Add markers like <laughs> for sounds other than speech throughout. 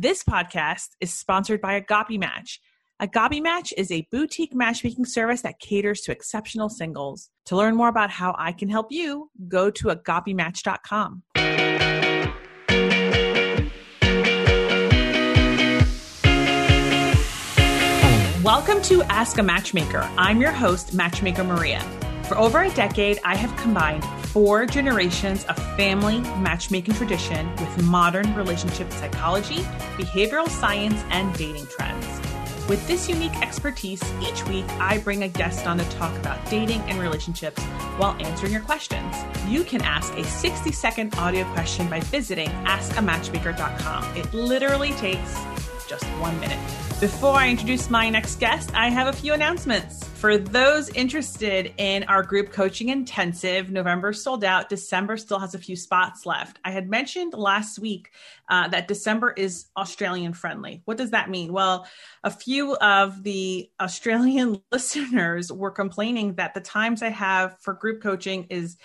This podcast is sponsored by Agape Match. Agape Match is a boutique matchmaking service that caters to exceptional singles. To learn more about how I can help you, go to agapematch.com. Welcome to Ask a Matchmaker. I'm your host, Matchmaker Maria. For over a decade, I have combined four generations of family matchmaking tradition with modern relationship psychology, behavioral science, and dating trends. With this unique expertise, each week I bring a guest on to talk about dating and relationships while answering your questions. You can ask a 60 second audio question by visiting askamatchmaker.com. It literally takes just one minute. Before I introduce my next guest, I have a few announcements. For those interested in our group coaching intensive, November sold out. December still has a few spots left. I had mentioned last week uh, that December is Australian friendly. What does that mean? Well, a few of the Australian <laughs> listeners were complaining that the times I have for group coaching is,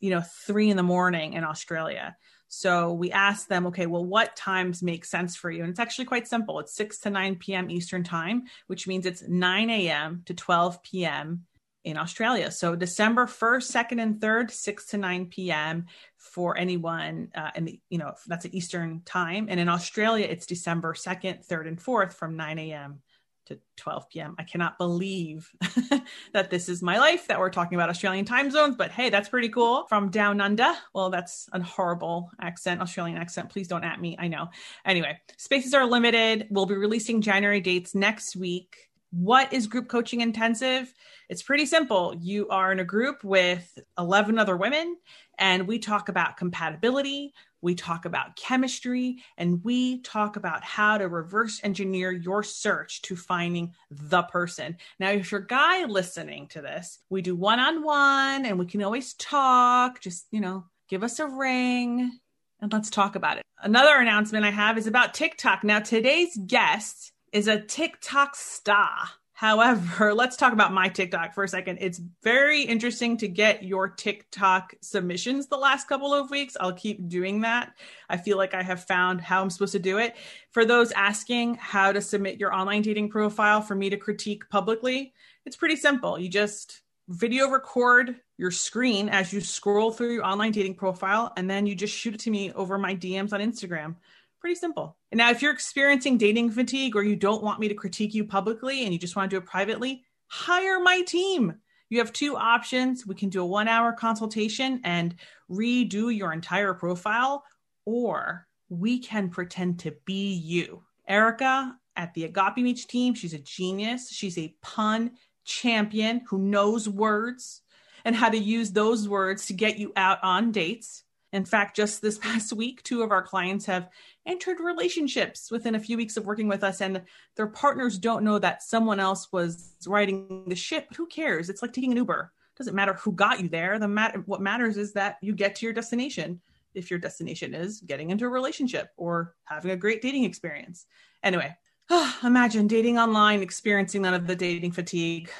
you know, three in the morning in Australia. So we asked them, okay, well, what times make sense for you? And it's actually quite simple. It's 6 to 9 p.m. Eastern time, which means it's 9 a.m. to 12 p.m. in Australia. So December 1st, 2nd, and 3rd, 6 to 9 p.m. for anyone uh, in the, you know, that's at Eastern time. And in Australia, it's December 2nd, 3rd, and 4th from 9 a.m to 12 p.m. I cannot believe <laughs> that this is my life, that we're talking about Australian time zones, but hey, that's pretty cool. From down under. Well, that's a horrible accent, Australian accent. Please don't at me. I know. Anyway, spaces are limited. We'll be releasing January dates next week. What is group coaching intensive? It's pretty simple. You are in a group with 11 other women, and we talk about compatibility we talk about chemistry, and we talk about how to reverse engineer your search to finding the person. Now, if you're a guy listening to this, we do one on one and we can always talk. Just, you know, give us a ring and let's talk about it. Another announcement I have is about TikTok. Now, today's guest is a TikTok star. However, <laughs> let's talk about my TikTok for a second. It's very interesting to get your TikTok submissions the last couple of weeks. I'll keep doing that. I feel like I have found how I'm supposed to do it. For those asking how to submit your online dating profile for me to critique publicly, it's pretty simple. You just video record your screen as you scroll through your online dating profile, and then you just shoot it to me over my DMs on Instagram. Pretty simple. And now, if you're experiencing dating fatigue or you don't want me to critique you publicly and you just want to do it privately, hire my team. You have two options. We can do a one hour consultation and redo your entire profile, or we can pretend to be you. Erica at the Agape Match team, she's a genius. She's a pun champion who knows words and how to use those words to get you out on dates. In fact, just this <laughs> past week, two of our clients have entered relationships within a few weeks of working with us, and their partners don't know that someone else was riding the ship. Who cares? It's like taking an Uber. It doesn't matter who got you there. The mat- what matters is that you get to your destination. If your destination is getting into a relationship or having a great dating experience. Anyway, <sighs> imagine dating online, experiencing none of the dating fatigue.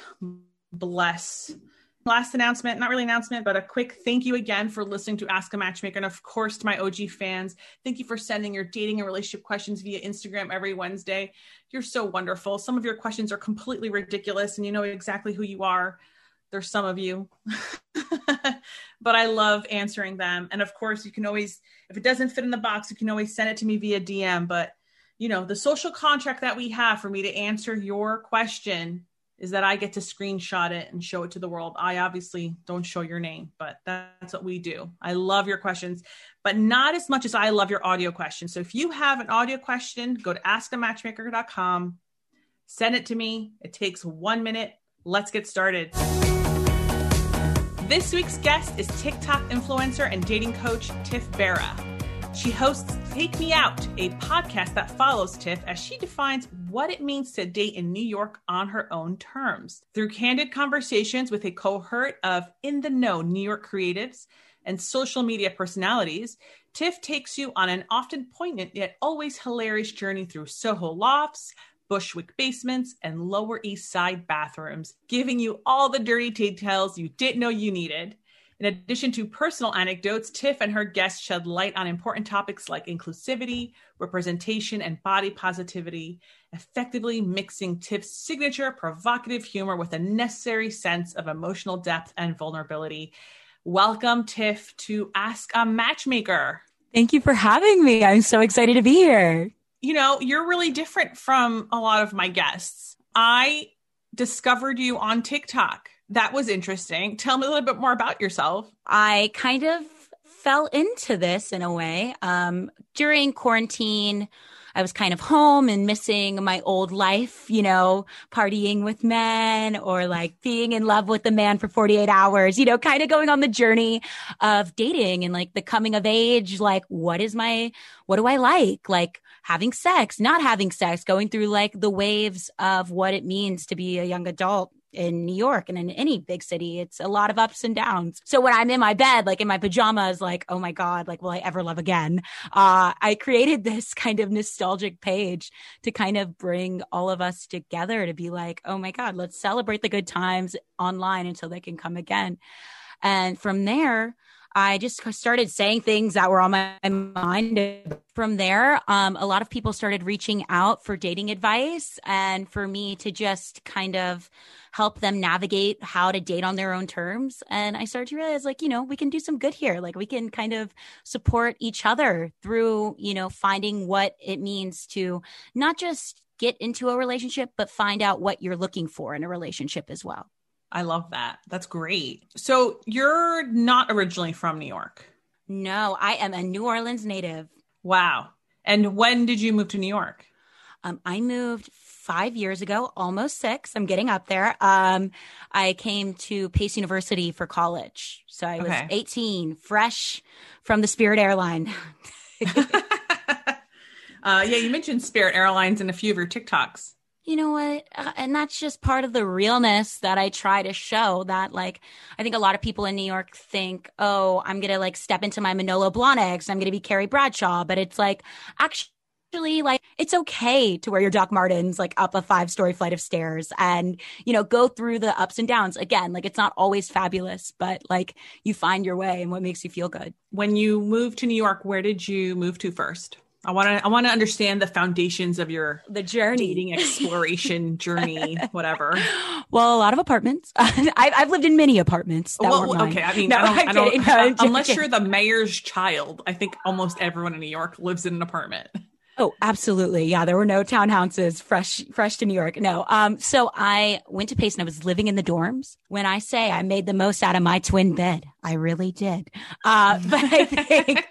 Bless last announcement, not really announcement, but a quick thank you again for listening to Ask a Matchmaker. And of course, to my OG fans, thank you for sending your dating and relationship questions via Instagram every Wednesday. You're so wonderful. Some of your questions are completely ridiculous and you know exactly who you are. There's some of you, <laughs> but I love answering them. And of course, you can always, if it doesn't fit in the box, you can always send it to me via DM. But you know, the social contract that we have for me to answer your question is that I get to screenshot it and show it to the world. I obviously don't show your name, but that's what we do. I love your questions, but not as much as I love your audio questions. So if you have an audio question, go to askamatchmaker.com, send it to me. It takes one minute. Let's get started. This week's guest is TikTok influencer and dating coach Tiff Bara. She hosts Take Me Out, a podcast that follows Tiff as she defines what it means to date in New York on her own terms. Through candid conversations with a cohort of in the know New York creatives and social media personalities, Tiff takes you on an often poignant yet always hilarious journey through Soho lofts, Bushwick basements, and Lower East Side bathrooms, giving you all the dirty details you didn't know you needed. In addition to personal anecdotes, Tiff and her guests shed light on important topics like inclusivity, representation, and body positivity, effectively mixing Tiff's signature provocative humor with a necessary sense of emotional depth and vulnerability. Welcome, Tiff, to Ask a Matchmaker. Thank you for having me. I'm so excited to be here. You know, you're really different from a lot of my guests. I discovered you on TikTok that was interesting. Tell me a little bit more about yourself. I kind of fell into this in a way. Um, during quarantine, I was kind of home and missing my old life, you know, partying with men or like being in love with a man for 48 hours, you know, kind of going on the journey of dating and like the coming of age. Like, what is my, what do I like? Like having sex, not having sex, going through like the waves of what it means to be a young adult in New York and in any big city. It's a lot of ups and downs. So when I'm in my bed, like in my pajamas, like, oh my God, like, will I ever love again? Uh, I created this <laughs> kind of nostalgic page to kind of bring all of us together to be like, oh my God, let's celebrate the good times online until they can come again. And from there, I just started saying things that were on my mind. From there, um, a lot of people started reaching out for dating advice and for me to just kind of help them navigate how to date on their own terms. And I started to realize, like, you know, we can do some good here. Like, we can kind of support each other through, you know, finding what it means to not just get into a relationship, but find out what you're looking for in a relationship as well. I love that. That's great. So you're not originally from New York. No, I am a New Orleans native. Wow. And when did you move to New York? Um, I moved five years ago, almost six. I'm getting up there. Um, I came to Pace University for college. So I was okay. 18, fresh from the Spirit airline. <laughs> <laughs> uh, yeah, you mentioned Spirit Airlines in a few of your TikToks you know what? Uh, and that's just part of the realness that I try to show that like, I think a lot of people in New York think, oh, I'm to like step into my Manolo Blahniks. I'm to be Carrie Bradshaw. But it's like, actually, like, it's okay to wear your Doc Martens like up a five story flight of stairs and, you know, go through the ups and downs. Again, like, it's not always fabulous, but like, you find your way and what makes you feel good. When you moved to New York, where did you move to first? I want to I want to understand the foundations of your the journey dating exploration <laughs> journey whatever. Well, a lot of apartments. <laughs> I've, I've lived in many apartments. well, okay. I mean, no, I don't, I don't no, <laughs> unless you're the mayor's child. I think almost everyone in New York lives in an apartment. Oh, absolutely. Yeah, there were no townhouses fresh fresh to New York. No. Um so I went to Pace and I was living in the dorms. When I say I made the most out of my twin bed, I really did. Uh but I think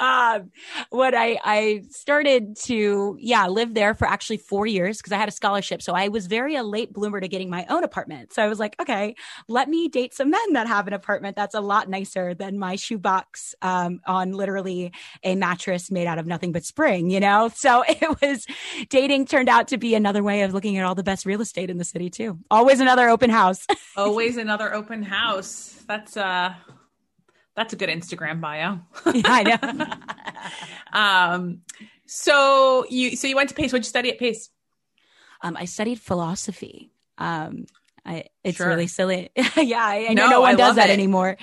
um, what I, I started to, yeah, live there for actually four years because I had a scholarship. So I was very a late bloomer to getting my own apartment. So I was like, okay, let me date some men that have an apartment that's a lot nicer than my shoebox um, on literally a mattress made out of nothing but spring, you know? <laughs> So it was dating turned out to be another way of looking at all the best real estate in the city too. Always another open house. <laughs> Always another open house. That's uh that's a good Instagram bio. <laughs> yeah, I know. <laughs> um, so you so you went to Pace. What'd you study at Pace? Um, I studied philosophy. Um, I, it's sure. really silly. <laughs> yeah, I, I no, know no one I does that it. anymore.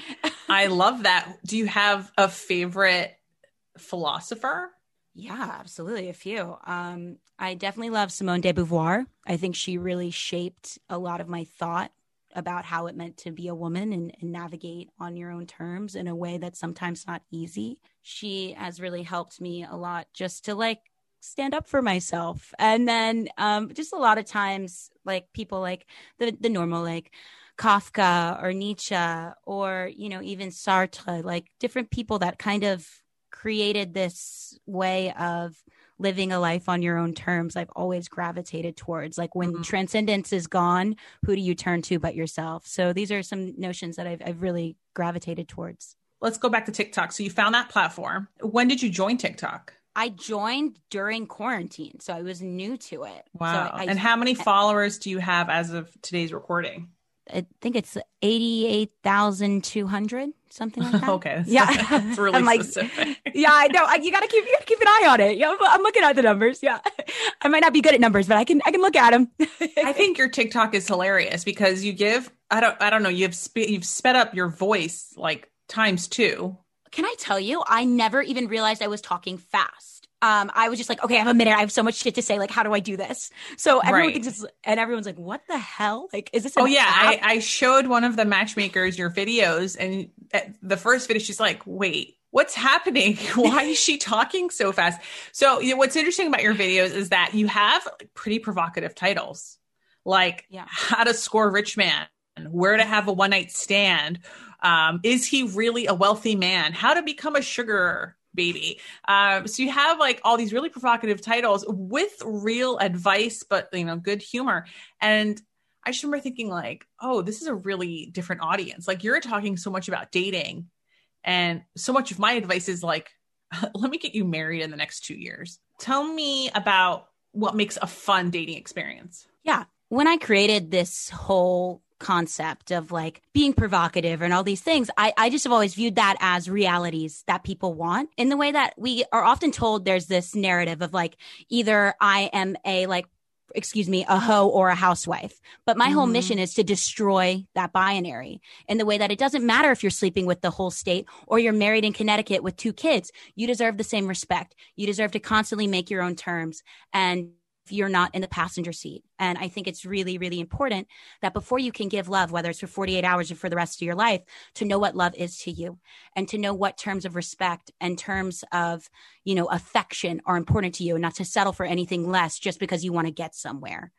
I love that. Do you have a favorite philosopher? Yeah, absolutely. A few. Um, I definitely love Simone de Beauvoir. I think she really shaped a lot of my thought about how it meant to be a woman and, and, navigate on your own terms in a way that's sometimes not easy. She has really helped me a lot just to like stand up for myself. And then um, just a lot of times, like people like the the normal like Kafka or Nietzsche or you know even Sartre, like different people that kind of created this way of living a life on your own terms i've always gravitated towards like when mm-hmm. transcendence is gone who do you turn to but yourself so these are some notions that I've, I've really gravitated towards let's go back to tiktok so you found that platform when did you join tiktok I joined during quarantine, so I was new to it. Wow. So I, and how many followers do you have as of today's recording? I think it's 88,200, something like <laughs> that. okay. Yeah. <laughs> That's <laughs> really I'm like, specific. yeah, I know. You got to keep, you gotta keep an eye on it. Yeah. I'm looking at the numbers. Yeah. I might not be good at numbers, but I can I can look at them. I think your TikTok is hilarious because you give I don't I don't know you've spe- you've sped up your voice like times two. Can I tell you? I never even realized I was talking fast. Um, I was just like, okay, I have a minute. I have so much shit to say. Like, how do I do this? So everyone Right. thinks it's, and everyone's like, what the hell? Like, is this? Oh yeah, I. I showed one of the matchmakers your videos, and at the first video, she's like, "Wait, what's happening? <laughs> Why is she talking so fast?" So you know, what's interesting about your videos is that you have pretty provocative titles, like Yeah. "How to Score Rich Man," "Where to Have a One Night Stand," um, "Is He Really a Wealthy Man?" "How to Become a Sugar." Baby. Um, so you have like all these really provocative titles with real advice, but you know, good humor. And I just remember thinking like, oh, this is a really different audience. Like you're talking so much about dating and so much of my advice is like, <laughs> let me get you married in the next two years. Tell me about what makes a fun dating experience. Yeah. When I created this whole concept of like being provocative and all these things, I, I just have always viewed that as realities that people want in the way that we are often told there's this narrative of like either I am a like excuse me, a hoe or a housewife. But my whole Mhm. mission is to destroy that binary in the way that it doesn't matter if you're sleeping with the whole state or you're married in Connecticut with two kids. You deserve the same respect. You deserve to constantly make your own terms and you're not in the passenger seat. And I think it's really, really important that before you can give love, whether it's for 48 hours or for the rest of your life, to know what love is to you and to know what terms of respect and terms of, you know, affection are important to you and not to settle for anything less just because you want to get somewhere.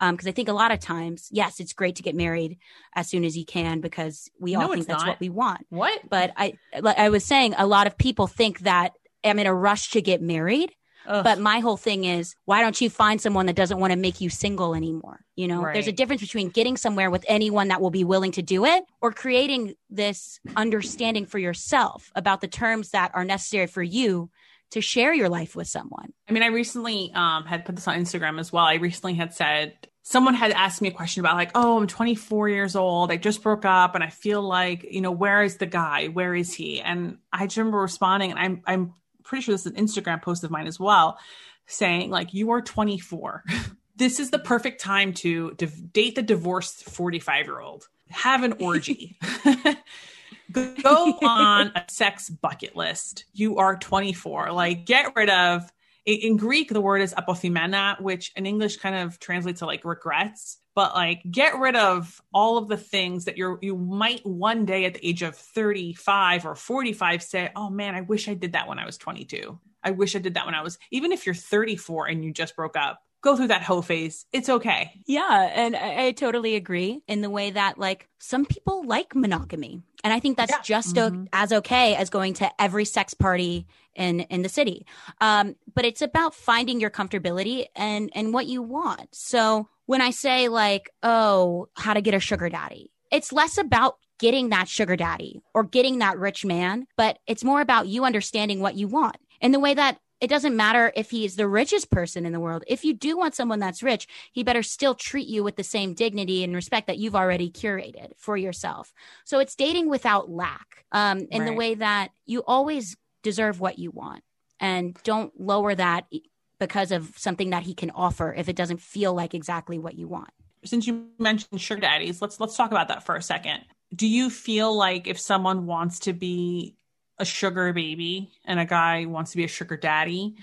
Um, because I think a lot of times, yes, it's great to get married as soon as you can because we all No, think that's not. what we want. What? But I, like I was saying, a lot of people think that I'm in a rush to get married. Ugh. But my whole thing is, why don't you find someone that doesn't want to make you single anymore? You know, there's a difference between getting somewhere with anyone that will be willing to do it or creating this understanding for yourself about the terms that are necessary for you to share your life with someone. I mean, I recently um, had put this on Instagram as well. I recently had said someone had asked me a question about like, oh, I'm 24 years old. I just broke up, and I feel like, you know, where is the guy? Where is he? And I just remember responding, and I'm I'm pretty sure this is an Instagram post of mine as well, saying like, you are 24. <laughs> this is the perfect time to div- date the divorced 45 year old. Have an orgy. <laughs> Go on a sex bucket list. You are 24. Like, get rid of in, Greek, the word is apothymena, which in English kind of translates to like regrets. But like, get rid of all of the things that you're you might one day at the age of 35 or 45 say, "Oh man, I wish I did that when I was 22. I wish I did that when I was." Even if you're 34 and you just broke up, go through that hoe phase. It's okay. Yeah, and I, I totally agree in the way that like some people like monogamy, and I think that's Yeah. just o- Mhm. as okay as going to every sex party in in the city. Um, but it's about finding your comfortability and and what you want. So when I say like, oh, how to get a sugar daddy, it's less about getting that sugar daddy or getting that rich man, but it's more about you understanding what you want in the way that it doesn't matter if he is the richest person in the world. If you do want someone that's rich, he better still treat you with the same dignity and respect that you've already curated for yourself. So it's dating without lack, um, in the way that you always deserve what you want and don't lower that because of something that he can offer if it doesn't feel like exactly what you want. since you mentioned sugar daddies, let's let's talk about that for a second. Do you feel like if someone wants to be a sugar baby and a guy wants to be a sugar daddy,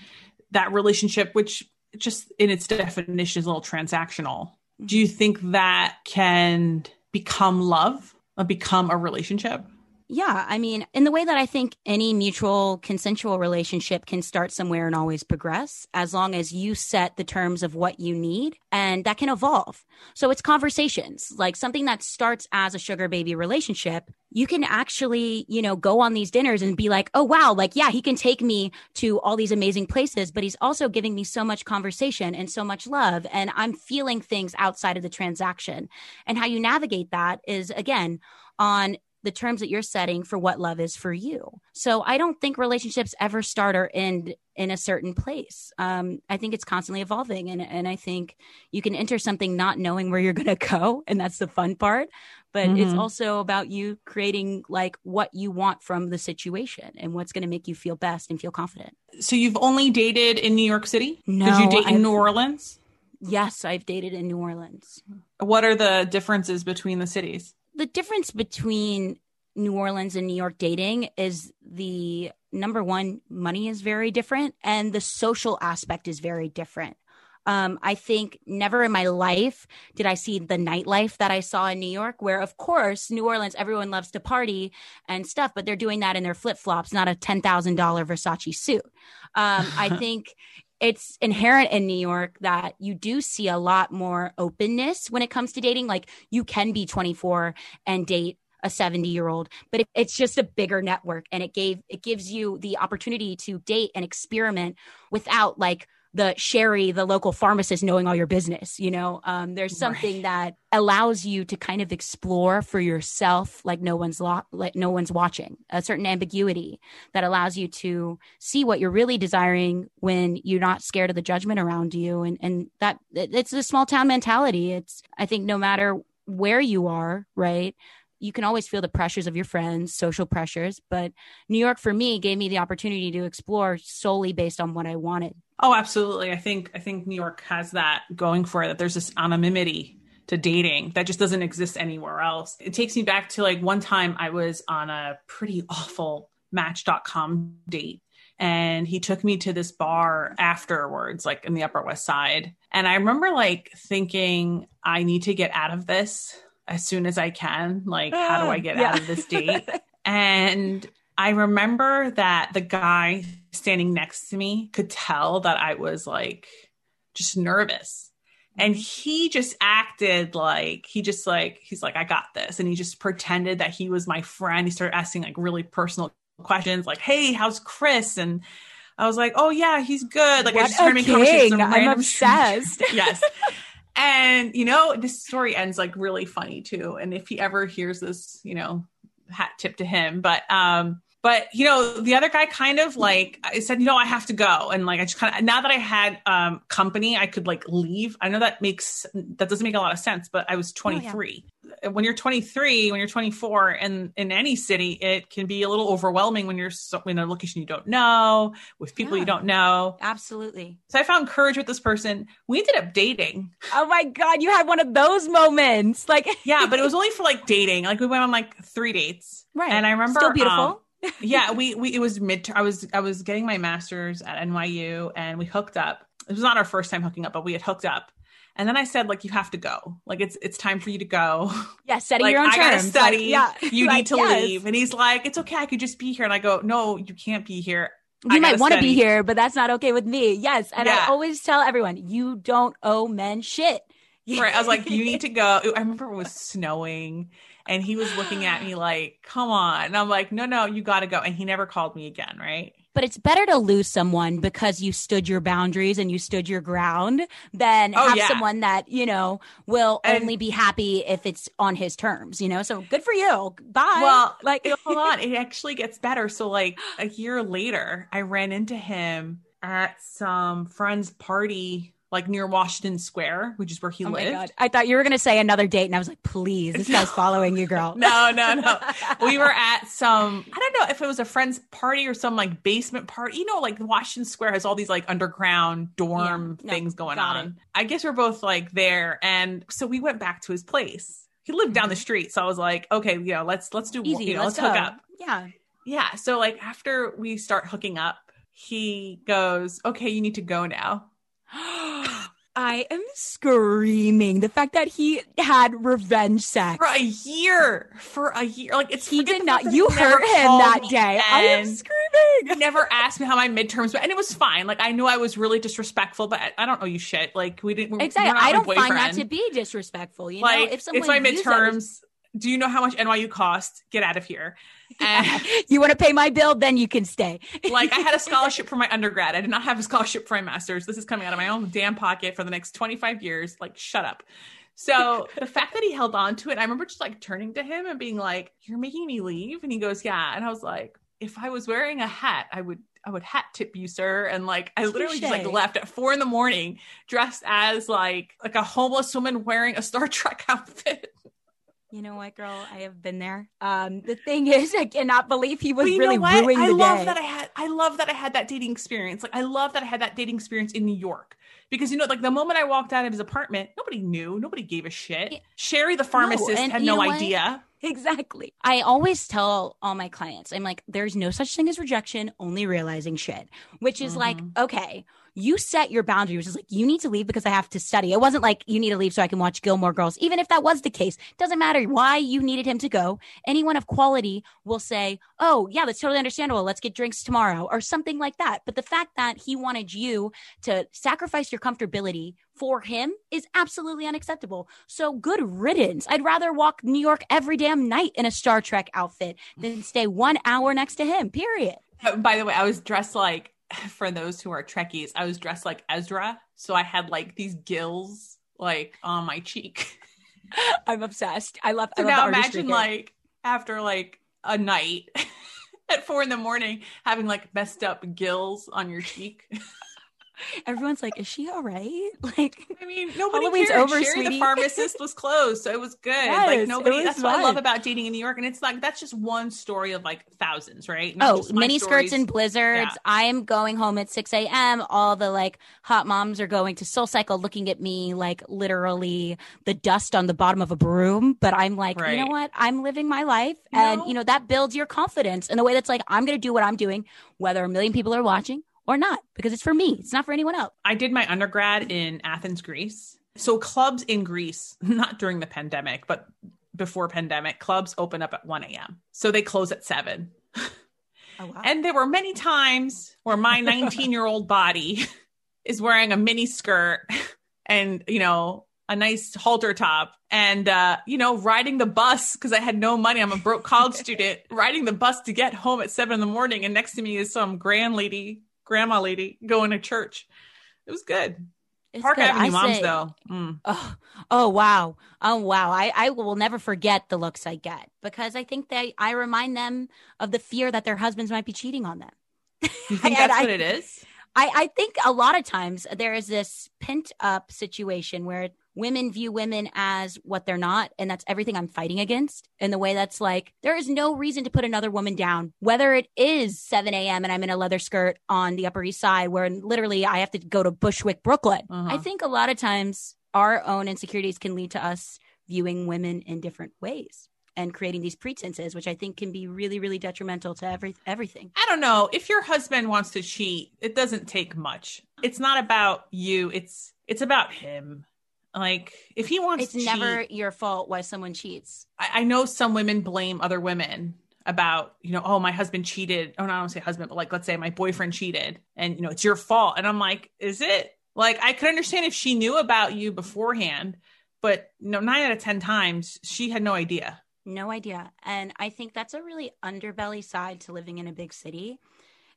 that relationship, which just in its definition is a little transactional, do you think that can become love, become a relationship? Yeah, I mean, in the way that I think any mutual consensual relationship can start somewhere and always progress, as long as you set the terms of what you need, and that can evolve. So it's conversations, like something that starts as a sugar baby relationship. You can actually, you know, go on these dinners and be like, oh, wow, like, yeah, he can take me to all these amazing places, but he's also giving me so much conversation and so much love. And I'm feeling things outside of the transaction. And how you navigate that is, again, on the terms that you're setting for what love is for you. So I don't think relationships ever start or end in a certain place. Um, I think it's constantly evolving, and and I think you can enter something not knowing where you're going <laughs> to go, and that's the fun part. But mm-hmm. it's also about you creating like what you want from the situation and what's going to make you feel best and feel confident. So you've only dated in New York City? No, did you date in I've, New Orleans? Yes, I've dated in New Orleans. What are the differences between the cities? The difference between New Orleans and New York dating is the number one, money is very different, and the social aspect is very different. Um, I think never in my life did I see the nightlife that I saw in New York, where, of course, New Orleans, everyone loves to party and stuff, but they're doing that in their flip flops, not a $10,000 Versace suit. Um, I <laughs> think it's inherent in New York that you do see a lot more openness when it comes to dating. Like you can be 24 and date a 70 year old but it, it's just a bigger network and it gave it gives you the opportunity to date and experiment without like the sherry the local pharmacist knowing all your business you know um, there's something right. that allows you to kind of explore for yourself like no one's lo- like no one's watching a certain ambiguity that allows you to see what you're really desiring when you're not scared of the judgment around you and and that it's a small town mentality it's i think no matter where you are right you can always feel the pressures of your friends, social pressures. But New York for me gave me the opportunity to explore solely based on what I wanted. Oh, absolutely. I think I think New York has that going for it that there's this anonymity to dating that just doesn't exist anywhere else. It takes me back to like one time I was on a pretty awful match.com date and he took me to this bar afterwards like in the upper west side and i remember like thinking i need to get out of this as soon as I can. Like, how do ah, I get yeah. out of this <laughs> date? and I remember that the guy standing next to me could tell that I was like just nervous. And mm-hmm. he just acted like he just like he's like I got this and he just pretended that he was my friend. He started asking like really personal questions like, "Hey, how's Chris?" and I was like, "Oh yeah, he's good." Like what I just started making. I'm obsessed. <laughs> yes. And, you know, this story ends like really funny too. And if he ever hears this, you know, hat tip to him. But, um, but you know the other guy kind of like i said you know i have to go. And like i just kind of now that i had um company i could like leave. I know that makes that doesn't make a lot of sense but i was 23 oh, yeah. when you're 23 when you're 24 and in any city it can be a little overwhelming when you're so, in a location you don't know with people yeah. you don't know. Absolutely. So i found courage with this person. We ended up dating. Oh my god you had one of those moments like yeah but it was only for like dating. Like we went on like three dates. Right. And i remember still beautiful. um, yeah, we we it was mid. I was I was getting my master's at NYU, and we hooked up. It was not our first time hooking up, but we had hooked up. And then I said, like, you have to go. Like, it's it's time for you to go. <laughs> Yeah, setting like, your own I terms. gotta study. Like, yeah, you like, need to yes. leave. And he's like, it's okay. I could just be here. And I go, no, you can't be here. You might want to be here, but that's not okay with me. Yes, and yeah. I always tell everyone, you don't owe men shit. right. I was like, you <laughs> need to go. I remember it was snowing and he was looking at me like, come on. And I'm like, no, no, you got to go. And he never called me again. Right. But it's better to lose someone because you stood your boundaries and you stood your ground than oh, have yeah. someone that, you know, will and, only be happy if it's on his terms, you know? So good for you. Bye. Well, like, <laughs> hold on. It actually gets better. So, like, a year later, I ran into him at some friend's party like near Washington Square, which is where he oh lived. I thought you were going to say another date, and I was like, please, this guy's following you, girl. <laughs> no, no, no. <laughs> we were at some, I don't know if it was a friend's party or some like basement party. You know, like Washington Square has all these like underground dorm yeah. things no, going on. It. I guess we're both like there. And so we went back to his place. He lived down the mm-hmm. street. So I was like, okay, you know, let's, let's do, Easy, you know, let's, let's hook up. Yeah. Yeah. So like after we start hooking up, he goes, okay, you need to go now. <gasps> I am screaming. The fact that he had revenge sex for a year, for a year, like it's he did not. You hurt him that day. I am screaming. Never asked me how my midterms went, and it was fine. Like I knew I was really disrespectful, but I, I don't owe you shit. Like we didn't. Exactly. I don't find that to be disrespectful. You like, know, if someone it's my midterms do you know how much NYU cost? Get out of here. And <laughs> you want to pay my bill, then you can stay. <laughs> like I had a <laughs> scholarship for my undergrad. I did not have a scholarship for my master's. This is coming out of my own damn pocket for the next 25 years. Like, shut up. So the fact that he held on to it, I remember just like turning to him and being like, "You're making me leave," and he goes, "Yeah," and I was like, "If I was wearing a hat, I would." I would hat tip you, sir. And like I literally just like left at four in the morning dressed as like like a homeless woman wearing a Star Trek outfit. You know what, girl? I have been there. Um, the thing is, I cannot believe he was really ruining I the love day. that I had. I love that I had that dating experience. Like, I love that I had that dating experience in New York because you know, like the moment I walked out of his apartment, nobody knew, nobody gave a shit. Yeah. Sherry, the pharmacist, no, had no idea. Exactly. I always tell all my clients, I'm like, there's no such thing as rejection, only realizing shit, which is mm-hmm. like, okay you set your boundary, which is like, you need to leave because I have to study. It wasn't like you need to leave so I can watch Gilmore Girls. Even if that was the case, doesn't matter why you needed him to go. Anyone of quality will say, oh, yeah, that's totally understandable. Let's get drinks tomorrow or something like that. But the fact that he wanted you to sacrifice your comfortability for him is absolutely unacceptable. So good riddance. I'd rather walk New York every damn night in a Star Trek outfit than stay one hour next to him, period. By the way, I was dressed like <laughs> for those who are Trekkies, I was dressed like Ezra. So I had like these gills like on my cheek. <laughs> I'm obsessed. I love, so I love now imagine like after like a night <laughs> at four in the morning having like messed up gills on your cheek. Everyone's like, "Is she all right?" <laughs> Like, I mean, nobody Halloween's cared. over. Sherry, the pharmacist, was closed, so it was good. Yes, like nobody. That's fun. what I love about dating in New York, and it's like that's just one story of like thousands, right? Not oh, mini skirts and blizzards. Yeah. I am going home at six a.m. All the like hot moms are going to Soul Cycle, looking at me like literally the dust on the bottom of a broom. But I'm like, right. you know what? I'm living my life, and you know that builds your confidence in a way that's like, I'm going to do what I'm doing, whether a million people are watching or not because it's for me. It's not for anyone else. I did my undergrad in Athens, Greece. So clubs in Greece, <laughs> not during the pandemic, but before pandemic, clubs open up at 1 a.m. So they close at 7. Oh, wow. And there were many times where my <laughs> 19 year old body <laughs> is wearing a mini skirt and, you know, a nice halter top and, uh, you know, riding the bus because I had no money. I'm a broke college student, riding the bus to get home at seven in the morning. And next to me is some grand lady grandma lady going to church. It was good. It's Park good. Avenue I moms, say, though. Mm. Oh, oh, wow. Oh, wow. I, I will never forget the looks I get because I think that I remind them of the fear that their husbands might be cheating on them. <laughs> You think that's I, what it is? I, I think a lot of times there is this pent up situation where women view women as what they're not. And that's everything I'm fighting against in the way that's like, there is no reason to put another woman down, whether it is 7 a.m. and I'm in a leather skirt on the Upper East Side where literally I have to go to Bushwick, Brooklyn. Uh-huh. I think a lot of times our own insecurities can lead to us viewing women in different ways and creating these pretenses, which I think can be really, really detrimental to every everything. I don't know. If your husband wants to cheat, it doesn't take much. It's not about you. It's it's about him. Like if he wants, it's never your fault why someone cheats. I, I, know some women blame other women about you know oh my husband cheated. Oh, no, I don't say husband, but like let's say my boyfriend cheated, and you know it's your fault. And I'm like, is it? Like I could understand if she knew about you beforehand, but you know nine out of ten times she had no idea. No idea, and I think that's a really underbelly side to living in a big city.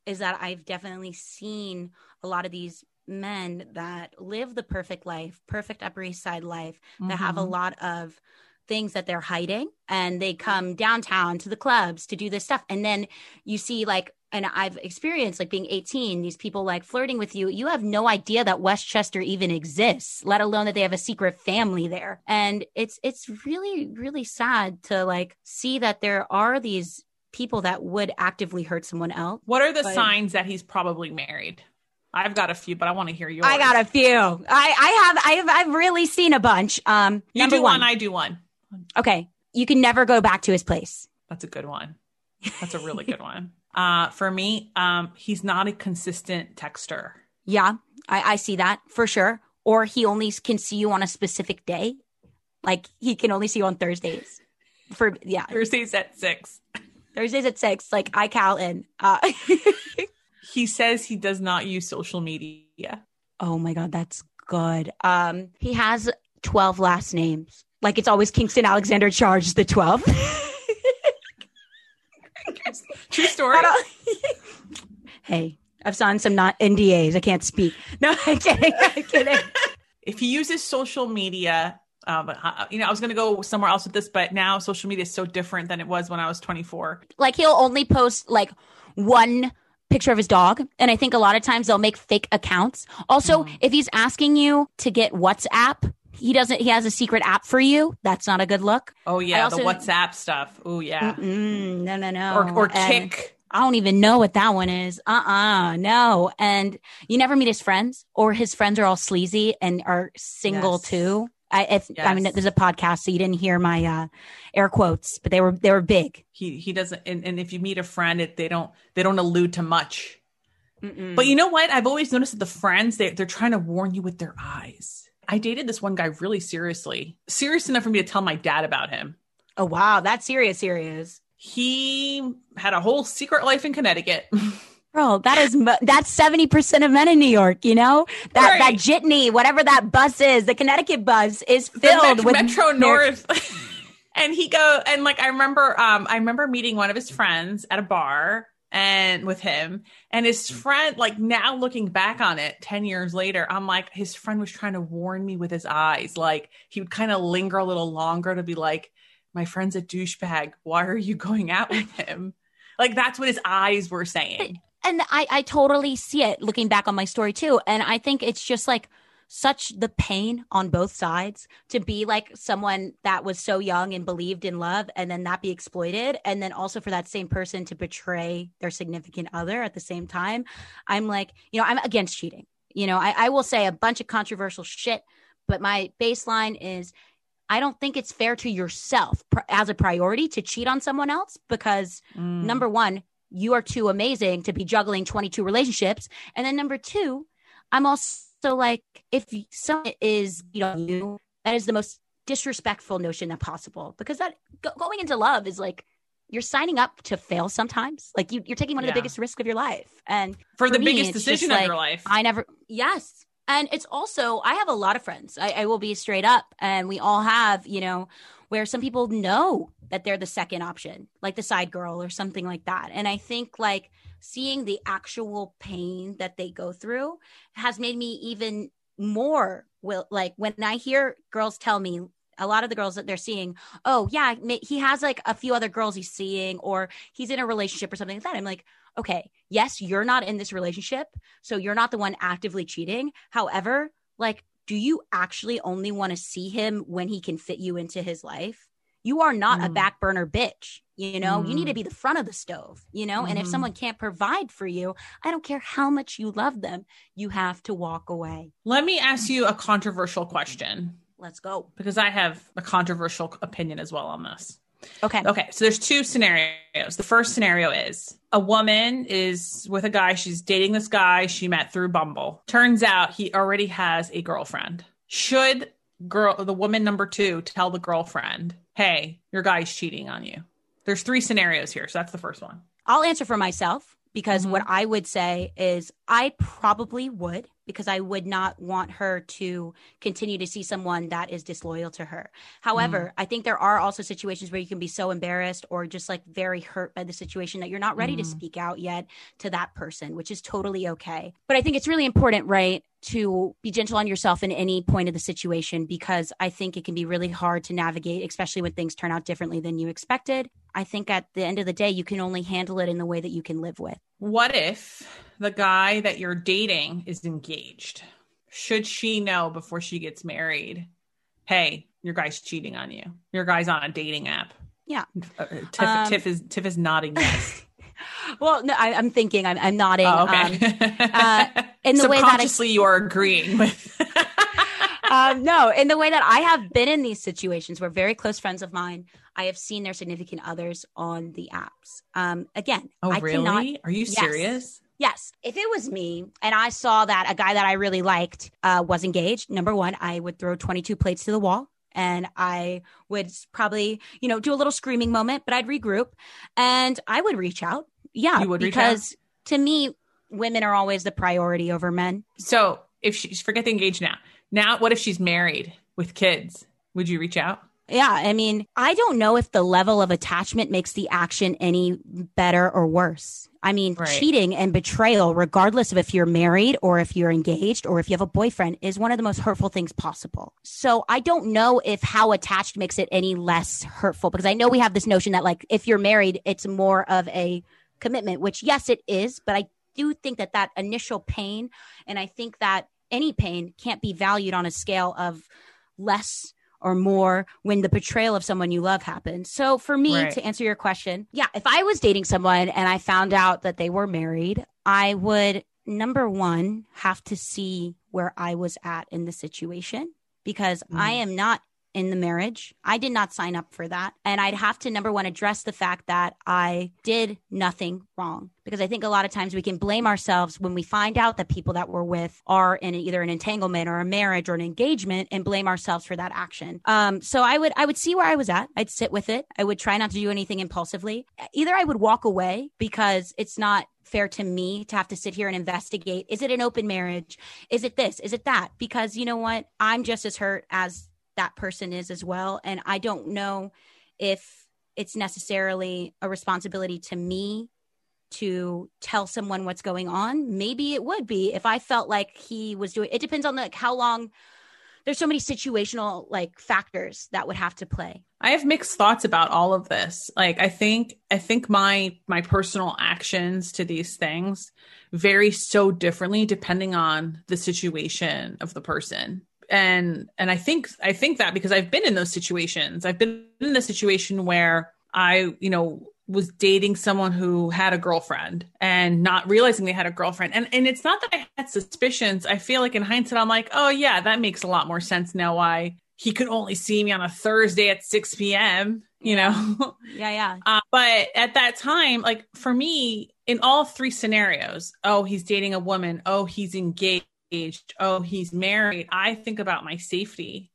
Is that I've definitely seen a lot of these men that live the perfect life, perfect Upper East Side life, mm-hmm. that have a mm-hmm. lot of things that they're hiding and they come downtown to the clubs to do this stuff. And then you see like and I've experienced like being 18, these people like flirting with you. You have no idea that Westchester even exists, let alone that they have a secret family there. And it's it's really really sad to like see that there are these people that would actively hurt someone else. What are the but, signs that he's probably married? I've got a few, but I want to hear yours. I got a few. I, I have I've I've really seen a bunch. Um, you do one. one, I do one. Okay, you can never go back to his place. That's a good one. That's a really good one. <laughs> Uh, for me, um, he's not a consistent texter. Yeah, I, I see that for sure. Or he only can see you on a specific day. Like he can only see you on Thursdays. For yeah, Thursdays at six. Thursdays at six. Like I count in. Uh, <laughs> he says he does not use social media. Oh my god, that's good. Um, he has twelve last names. Like it's always Kingston Alexander Charge the 12. <laughs> True story. hey, I've signed some not NDAs. I can't speak. No, I'm kidding. I'm kidding. If he uses social media, Um, you know, I was going to go somewhere else with this, but now social media is so different than it was when I was 24. Like he'll only post like one picture of his dog. And I think a lot of times they'll make fake accounts. Also, Mhm. if he's asking you to get WhatsApp, he doesn't, he has a secret app for you. That's not a good look. Oh yeah, also- the WhatsApp stuff. Oh yeah, no, no, no. or or And- Kick. I don't even know what that one is. Uh uh no. And you never meet his friends, or his friends are all sleazy and are single Yes. too. I, if, I mean, there's a podcast, so you didn't hear my uh, air quotes, but they were they were big. He he doesn't. And, and if you meet a friend, it, they don't they don't allude to much. Mm-mm. But you know what? I've always noticed that the friends they they're trying to warn you with their eyes. I dated this one guy really seriously, serious enough for me to tell my dad about him. oh wow, that's serious, serious, He had a whole secret life in Connecticut. <laughs> bro. That is that's seventy percent of men in New York. You know that that jitney, whatever that bus is, the Connecticut bus is filled Met- with Metro North. <laughs> and he go and like I remember um I remember meeting one of his friends at a bar and with him and his friend like now looking back on it 10 years later I'm like his friend was trying to warn me with his eyes like he would kind of linger a little longer to be like my friend's a douchebag why are you going out with him like that's what his eyes were saying and I, I totally see it looking back on my story too. And I think it's just like such the pain on both sides to be like someone that was so young and believed in love and then not be exploited. And then also for that same person to betray their significant other at the same time. I'm like, you know, I'm against cheating. You know, I, I will say a bunch of controversial shit, but my baseline is I don't think it's fair to yourself pr- as a priority to cheat on someone else because Mm. number one, you are too amazing to be juggling 22 relationships. And then number two, I'm also like, if someone is, you know, you, that is the most disrespectful notion that possible because that go, going into love is like, you're signing up to fail sometimes. Like you, you're taking one of Yeah. the biggest risks of your life. And for the me, biggest decision of like, your life I never, yes. And it's also, I have a lot of friends. I, I will be straight up. And we all have, you know, where some people know that they're the second option, like the side girl or something like that. And I think like seeing the actual pain that they go through has made me even more will like when I hear girls tell me a lot of the girls that they're seeing, oh yeah, he has like a few other girls he's seeing, or he's in a relationship or something like that. I'm like, okay, yes, you're not in this relationship, so you're not the one actively cheating. However, like, do you actually only want to see him when he can fit you into his life? You are not a Mm. back burner bitch. You know, you need to Mm. be the front of the stove, you know? And if Mhm. someone can't provide for you, I don't care how much you love them, you have to walk away. let me ask you a controversial question Let's go. because I have a controversial opinion as well on this. Okay. Okay, so there's two scenarios. The first scenario is a woman is with a guy, she's dating this guy she met through Bumble. Turns out he already has a girlfriend. Should girl the woman number 2 tell the girlfriend, "Hey, your guy's cheating on you?" There's three scenarios here, so that's the first one. I'll answer for myself because Mhm. what I would say is I probably would because I would not want her to continue to see someone that is disloyal to her. However, I think there are also situations where you can be so embarrassed or just like very hurt by the situation that you're not ready to Mhm. speak out yet to that person, which is totally okay. But I think it's really important, right? To be gentle on yourself in any point of the situation because I think it can be really hard to navigate, especially when things turn out differently than you expected. I think at the end of the day, you can only handle it in the way that you can live with. What if the guy that you're dating is engaged? Should she know before she gets married? Hey, your guy's cheating on you. Your guy's on a dating app. Yeah. Uh, Tiff, Um, Tiff is Tiff is nodding yes. <laughs> Well, no, I, I'm thinking, I'm, I'm nodding. oh, Um, okay. uh, in the way that I- you are agreeing with. <laughs> um, no, in the way that I have been in these situations where very close friends of mine, I have seen their significant others on the apps. Um, again, oh, I really? cannot. Are you Yes. serious? Yes, if it was me and I saw that a guy that I really liked uh, was engaged, number one, I would throw 22 plates to the wall. And I would probably, you know, do a little screaming moment, but I'd regroup and I would reach out. Yeah, You would reach out? because to me, women are always the priority over men. So if she's forget the engaged now. Now, what if she's married with kids? Would you reach out? Yeah. I mean, I don't know if the level of attachment makes the action any better or worse. I mean, right. cheating and betrayal, regardless of if you're married or if you're engaged or if you have a boyfriend, is one of the most hurtful things possible. So I don't know if how attached makes it any less hurtful because I know we have this notion that, like, if you're married, it's more of a commitment, which, yes, it is. But I do think that that initial pain, and I think that any pain can't be valued on a scale of less or more when the betrayal of someone you love happens. So for me right. to answer your question, yeah, if I was dating someone and I found out that they were married, I would number 1 have to see where I was at in the situation because mm. I am not in the marriage. I did not sign up for that. And I'd have to, number one, address the fact that I did nothing wrong. Because I think a lot of times we can blame ourselves when we find out that people that we're with are in either an entanglement or a marriage or an engagement and blame ourselves for that action. Um, so I would, I would see where I was at. I'd sit with it. I would try not to do anything impulsively. Either I would walk away because it's not fair to me to have to sit here and investigate is it an open marriage is it this is it that because you know what i'm just as hurt as that person is as well. And I don't know if it's necessarily a responsibility to me to tell someone what's going on. Maybe it would be if I felt like he was doing it depends on like how long there's so many situational like factors that would have to play. I have mixed thoughts about all of this. Like I think I think my my personal actions to these things vary so differently depending on the situation of the person and and i think i think that because i've been in those situations. I've been in the situation where i you know was dating someone who had a girlfriend and not realizing they had a girlfriend. And and it's not that i had suspicions. I feel like in hindsight i'm like oh yeah that makes a lot more sense now why he could only see me on a thursday at 6 p.m you know? Yeah yeah. <laughs> Uh, but at that time like for me in all three scenarios oh he's dating a woman. Oh he's engaged engaged, oh, he's married, I think about my safety.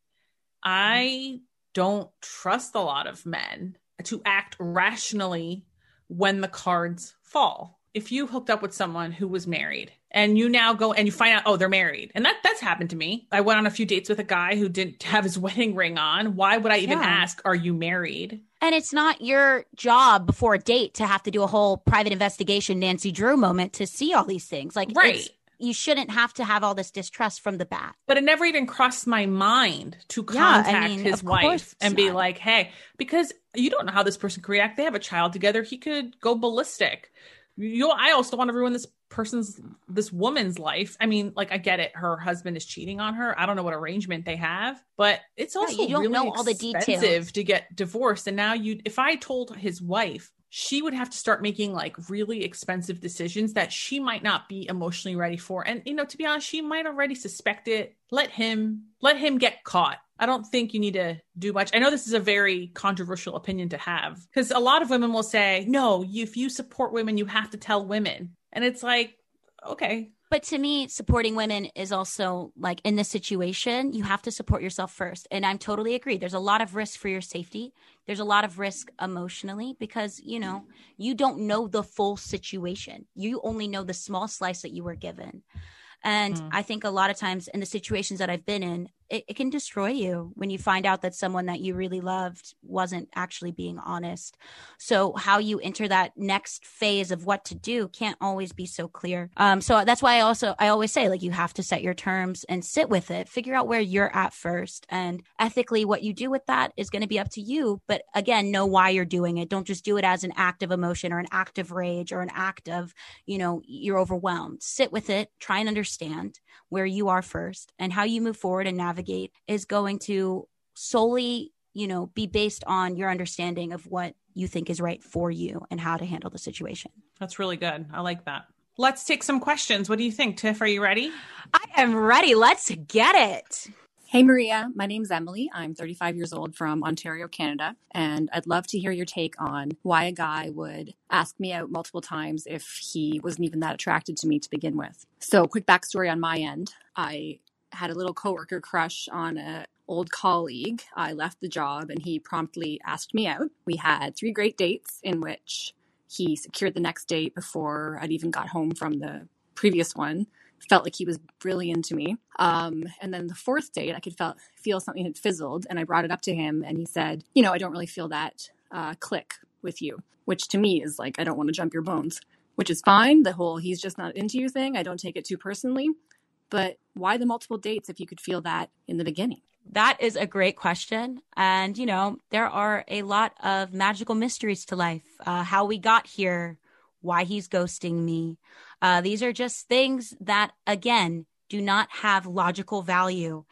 I don't trust a lot of men to act rationally when the cards fall. If you hooked up with someone who was married and you now go and you find out, oh, they're married. And that that's happened to me. I went on a few dates with a guy who didn't <laughs> have his wedding ring on. Why would I even yeah. ask, are you married? And it's not your job before a date to have to do a whole private investigation Nancy Drew moment to see all these things. Like right you shouldn't have to have all this distrust from the bat. But it never even crossed my mind to contact yeah, I mean, his wife and be like, hey, because you don't know how this person could react. They have a child together. He could go ballistic. You, I also want to ruin this person's, this woman's life. I mean, like, I get it. Her husband is cheating on her. I don't know what arrangement they have, but it's also yeah, you don't really know all the details to get divorced. And now you, if I told his wife, she would have to start making like really expensive decisions that she might not be emotionally ready for. And you know to be honest she might already suspect it. Let him let him get caught. I don't think you need to do much. I know this is a very controversial opinion to have because a lot of women will say no if you support women you have to tell women. And it's like okay but to me, supporting women is also like in this situation, you have to support yourself first. And I'm totally agree. There's a lot of risk for your safety. There's a lot of risk emotionally because, you know, you don't know the full situation. You only know the small slice that you were given. And mm. I think a lot of times in the situations that I've been in, it, it, can destroy you when you find out that someone that you really loved wasn't actually being honest. So how you enter that next phase of what to do can't always be so clear. Um, so that's why I also I always say like you have to set your terms and sit with it, figure out where you're at first, and ethically what you do with that is going to be up to you. But again, know why you're doing it. Don't just do it as an act of emotion or an act of rage or an act of you know you're overwhelmed. Sit with it, try and understand where you are first and how you move forward and navigate is going to solely, you know, be based on your understanding of what you think is right for you and how to handle the situation. That's really good. I like that. Let's take some questions. What do you think, Tiff? Are you ready? I am ready. Let's get it. Hey, Maria. My name's Emily. I'm 35 years old from Ontario, Canada. And I'd love to hear your take on why a guy would ask me out multiple times if he wasn't even that attracted to me to begin with. So, quick backstory on my end. I had a little coworker crush on a old colleague. I left the job and he promptly asked me out. We had three great dates in which he secured the next date before I'd even got home from the previous one felt like he was really into me. Um, and then the fourth date, I could felt, feel something had fizzled, and I brought it up to him, and he said, "You know, I don't really feel that uh, click with you," which to me is like, I don't want to jump your bones, which is fine. The whole "he's just not into you" thing, I don't take it too personally. But why the multiple dates if you could feel that in the beginning? That is a great question. And, you know, there are a lot of magical mysteries to life. Uh, how we got here, why he's ghosting me. Uh, these are just things that, again, do not have logical value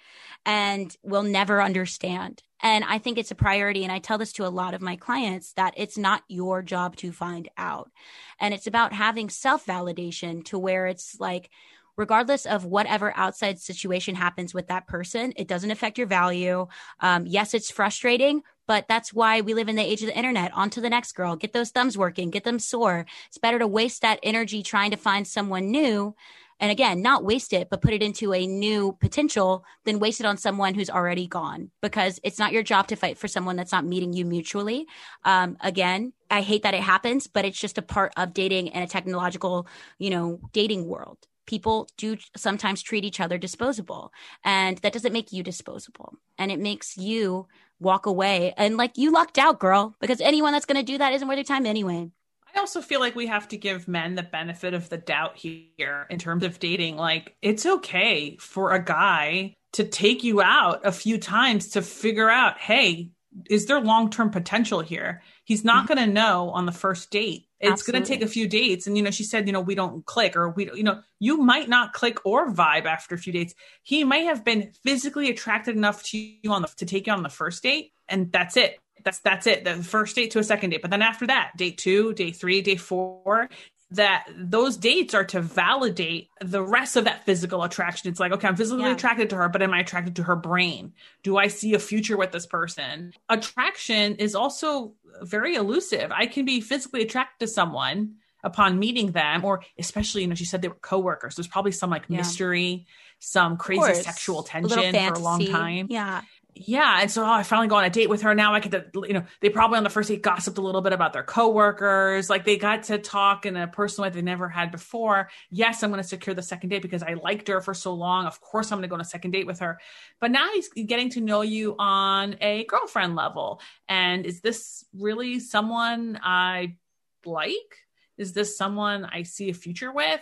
and will never understand. And I think it's a priority. And I tell this to a lot of my clients that it's not your job to find out. And it's about having self validation to where it's like, regardless of whatever outside situation happens with that person, it doesn't affect your value. Um, yes, it's frustrating, but that's why we live in the age of the internet. On to the next girl. Get those thumbs working, get them sore. It's better to waste that energy trying to find someone new. And again, not waste it, but put it into a new potential than waste it on someone who's already gone because it's not your job to fight for someone that's not meeting you mutually. Um, again, I hate that it happens, but it's just a part of dating in a technological, you know, dating world people do sometimes treat each other disposable and that doesn't make you disposable and it makes you walk away and like you lucked out girl because anyone that's going to do that isn't worth your time anyway I also feel like we have to give men the benefit of the doubt here in terms of dating. Like, it's okay for a guy to take you out a few times to figure out, hey, is there long term potential here? He's not mm-hmm. going to know on the first date it's going to take a few dates and you know she said you know we don't click or we you know you might not click or vibe after a few dates. He might have been physically attracted enough to you on the to take you on the first date and that's it. That's that's it. The first date to a second date. But then after that date two day three day four that those dates are to validate the rest of that physical attraction. It's like, okay, I'm physically yeah. attracted to her, but am I attracted to her brain? Do I see a future with this person? Attraction is also very elusive. I can be physically attracted to someone upon meeting them, or especially, you know, she said they were coworkers. There's probably some like yeah. mystery, some crazy sexual tension a for a long time. Yeah yeah and so oh, i finally go on a date with her. Now i to you know they probably on the first date gossiped a little bit about their coworkers. Like they got to talk in a personal way they never had before. Yes i'm going to secure the second date because i liked her for so long. Of course i'm going to go on a second date with her. But now he's getting to know you on a girlfriend level. And is this really someone i like? Is this someone i see a future with?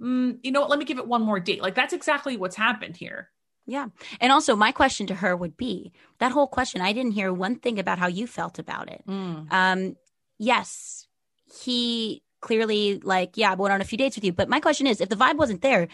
Mm, you know what? Let me give it one more date. Like that's exactly what's happened here yeah. And also, my question to her would be that whole question. I didn't hear one thing about how you felt about it. Mm. Um, yes, he clearly, like, yeah, I went on a few dates with you. But my question is if the vibe wasn't there,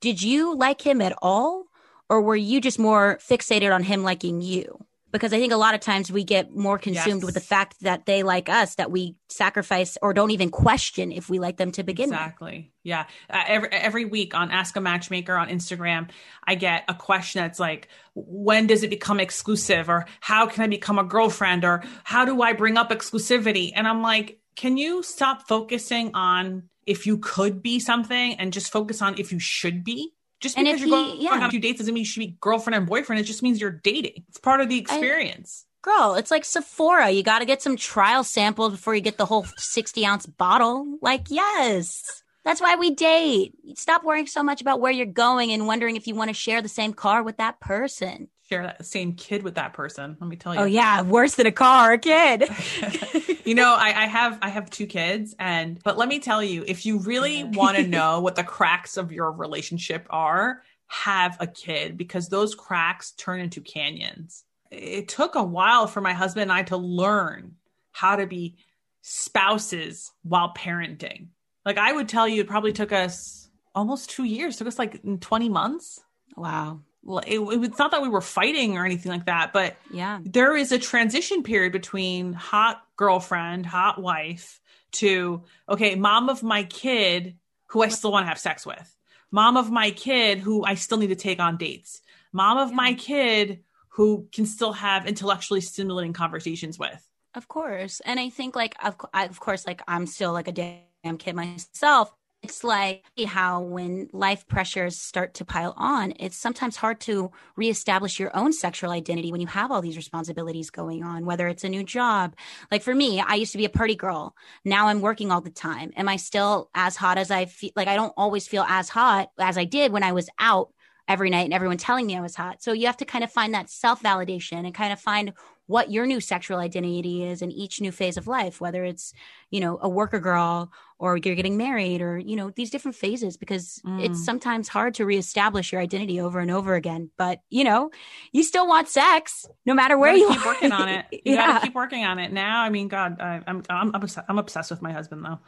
did you like him at all? Or were you just more fixated on him liking you? Because I think a lot of times we get more consumed yes. with the fact that they like us that we sacrifice or don't even question if we like them to begin with. exactly. With. Yeah. Uh, every every week on Ask a Matchmaker on Instagram, I get a question that's like, when does it become exclusive, or how can I become a girlfriend, or how do I bring up exclusivity? And I'm like, can you stop focusing on if you could be something and just focus on if you should be? Just and because you're he, going, yeah. on a few dates doesn't mean you should be girlfriend and boyfriend. It just means you're dating. It's part of the experience. I, girl, it's like Sephora. You got to get some trial samples before you get the whole 60 ounce bottle. Like, yes. That's why we date. Stop worrying so much about where you're going and wondering if you want to share the same car with that person share that same kid with that person. Let me tell you. Oh yeah, worse than a car, a kid. <laughs> you know, I, I, have I have two kids, and but let me tell you, if you really <laughs> want to know what the cracks of your relationship are, have a kid because those cracks turn into canyons. It took a while for my husband and I to learn how to be spouses while parenting. Like I would tell you, it probably took us almost two years. It took us like 20 months. Wow it, it's not that we were fighting or anything like that, but yeah, there is a transition period between hot girlfriend, hot wife to okay, mom of my kid who I still want to have sex with, mom of my kid who I still need to take on dates, mom of yeah. my kid who can still have intellectually stimulating conversations with. Of course, and I think like of, of course like I'm still like a damn kid myself, it's like how when life pressures start to pile on, it's sometimes hard to reestablish your own sexual identity when you have all these responsibilities going on, whether it's a new job. Like for me, I used to be a party girl. Now I'm working all the time. Am I still as hot as I feel? Like I don't always feel as hot as I did when I was out every night and everyone telling me I was hot. So you have to kind of find that self validation and kind of find what your new sexual identity is in each new phase of life, whether it's, you know, a worker girl or you're getting married or, you know, these different phases because mm. it's sometimes hard to reestablish your identity over and over again. But, you know, you still want sex no matter where you, you keep working on <laughs> it. You yeah. gotta keep working on it. Now, I mean, God, I, am I'm, I'm, obsessed, I'm obsessed with my husband though.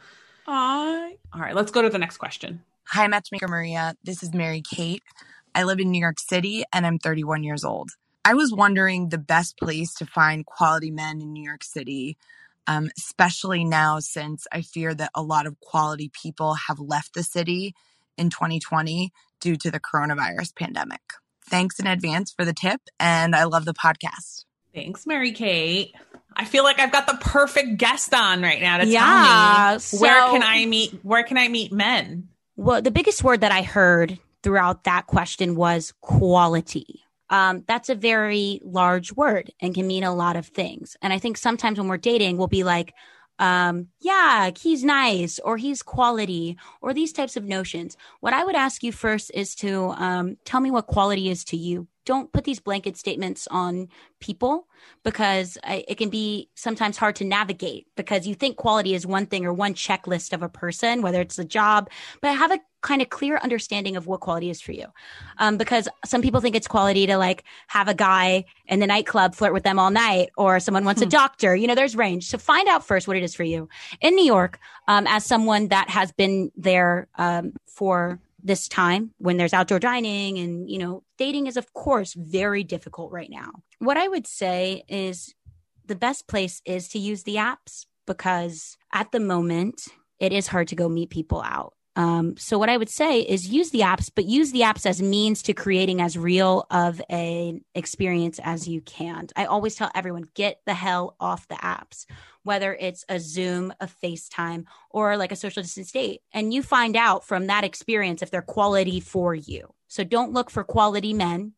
Aww. All right, let's go to the next question. Hi, Matchmaker Maria. This is Mary Kate. I live in New York City and I'm 31 years old. I was wondering the best place to find quality men in New York City, um, especially now since I fear that a lot of quality people have left the city in 2020 due to the coronavirus pandemic. Thanks in advance for the tip, and I love the podcast. Thanks, Mary Kate. I feel like I've got the perfect guest on right now to yeah, tell me so, where can I meet where can I meet men? Well, the biggest word that I heard throughout that question was quality um, that's a very large word and can mean a lot of things. And I think sometimes when we're dating, we'll be like, um, yeah, he's nice or he's quality or these types of notions. What I would ask you first is to um, tell me what quality is to you. Don't put these blanket statements on people because I, it can be sometimes hard to navigate because you think quality is one thing or one checklist of a person, whether it's a job, but have a kind of clear understanding of what quality is for you. Um, because some people think it's quality to like have a guy in the nightclub flirt with them all night, or someone wants hmm. a doctor. You know, there's range. So find out first what it is for you. In New York, um, as someone that has been there um, for this time when there's outdoor dining and you know dating is of course very difficult right now. What i would say is the best place is to use the apps because at the moment it is hard to go meet people out um, so what I would say is use the apps, but use the apps as means to creating as real of an experience as you can. I always tell everyone, get the hell off the apps, whether it's a Zoom, a FaceTime, or like a social distance date. And you find out from that experience if they're quality for you. So don't look for quality men,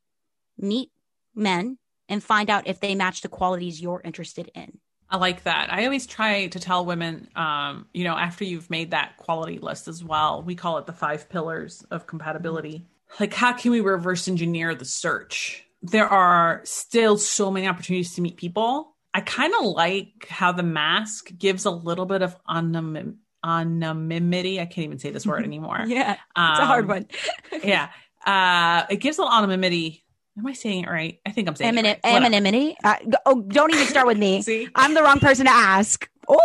meet men and find out if they match the qualities you're interested in. I like that. I always try to tell women, um, you know, after you've made that quality list as well, we call it the five pillars of compatibility. Like, how can we reverse engineer the search? There are still so many opportunities to meet people. I kind of like how the mask gives a little bit of anonymity. I can't even say this word <laughs> anymore. yeah, um, it's a hard um, one. <laughs> yeah, uh, it gives a little anonymity Am I saying it right? I think I'm saying Emin- it right. Anonymity. Uh, oh, don't even start with me. <laughs> See? I'm the wrong person to ask. Oh,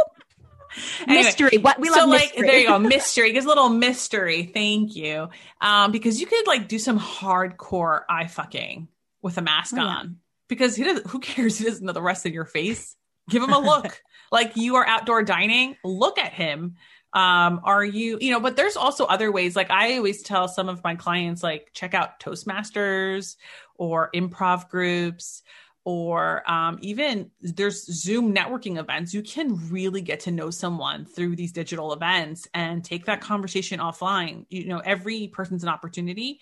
anyway, mystery. What we love. So like, there you go. <laughs> Mystery. Gives a little mystery. Thank you. Um, because you could like do some hardcore eye fucking with a mask oh, on. Because he doesn't. Who cares? He doesn't know the rest of your face. Give him a look. <laughs> like you are outdoor dining. Look at him um are you you know but there's also other ways like i always tell some of my clients like check out toastmasters or improv groups or um, even there's zoom networking events. You can really get to know someone through these digital events and take that conversation offline. You know every person's an opportunity.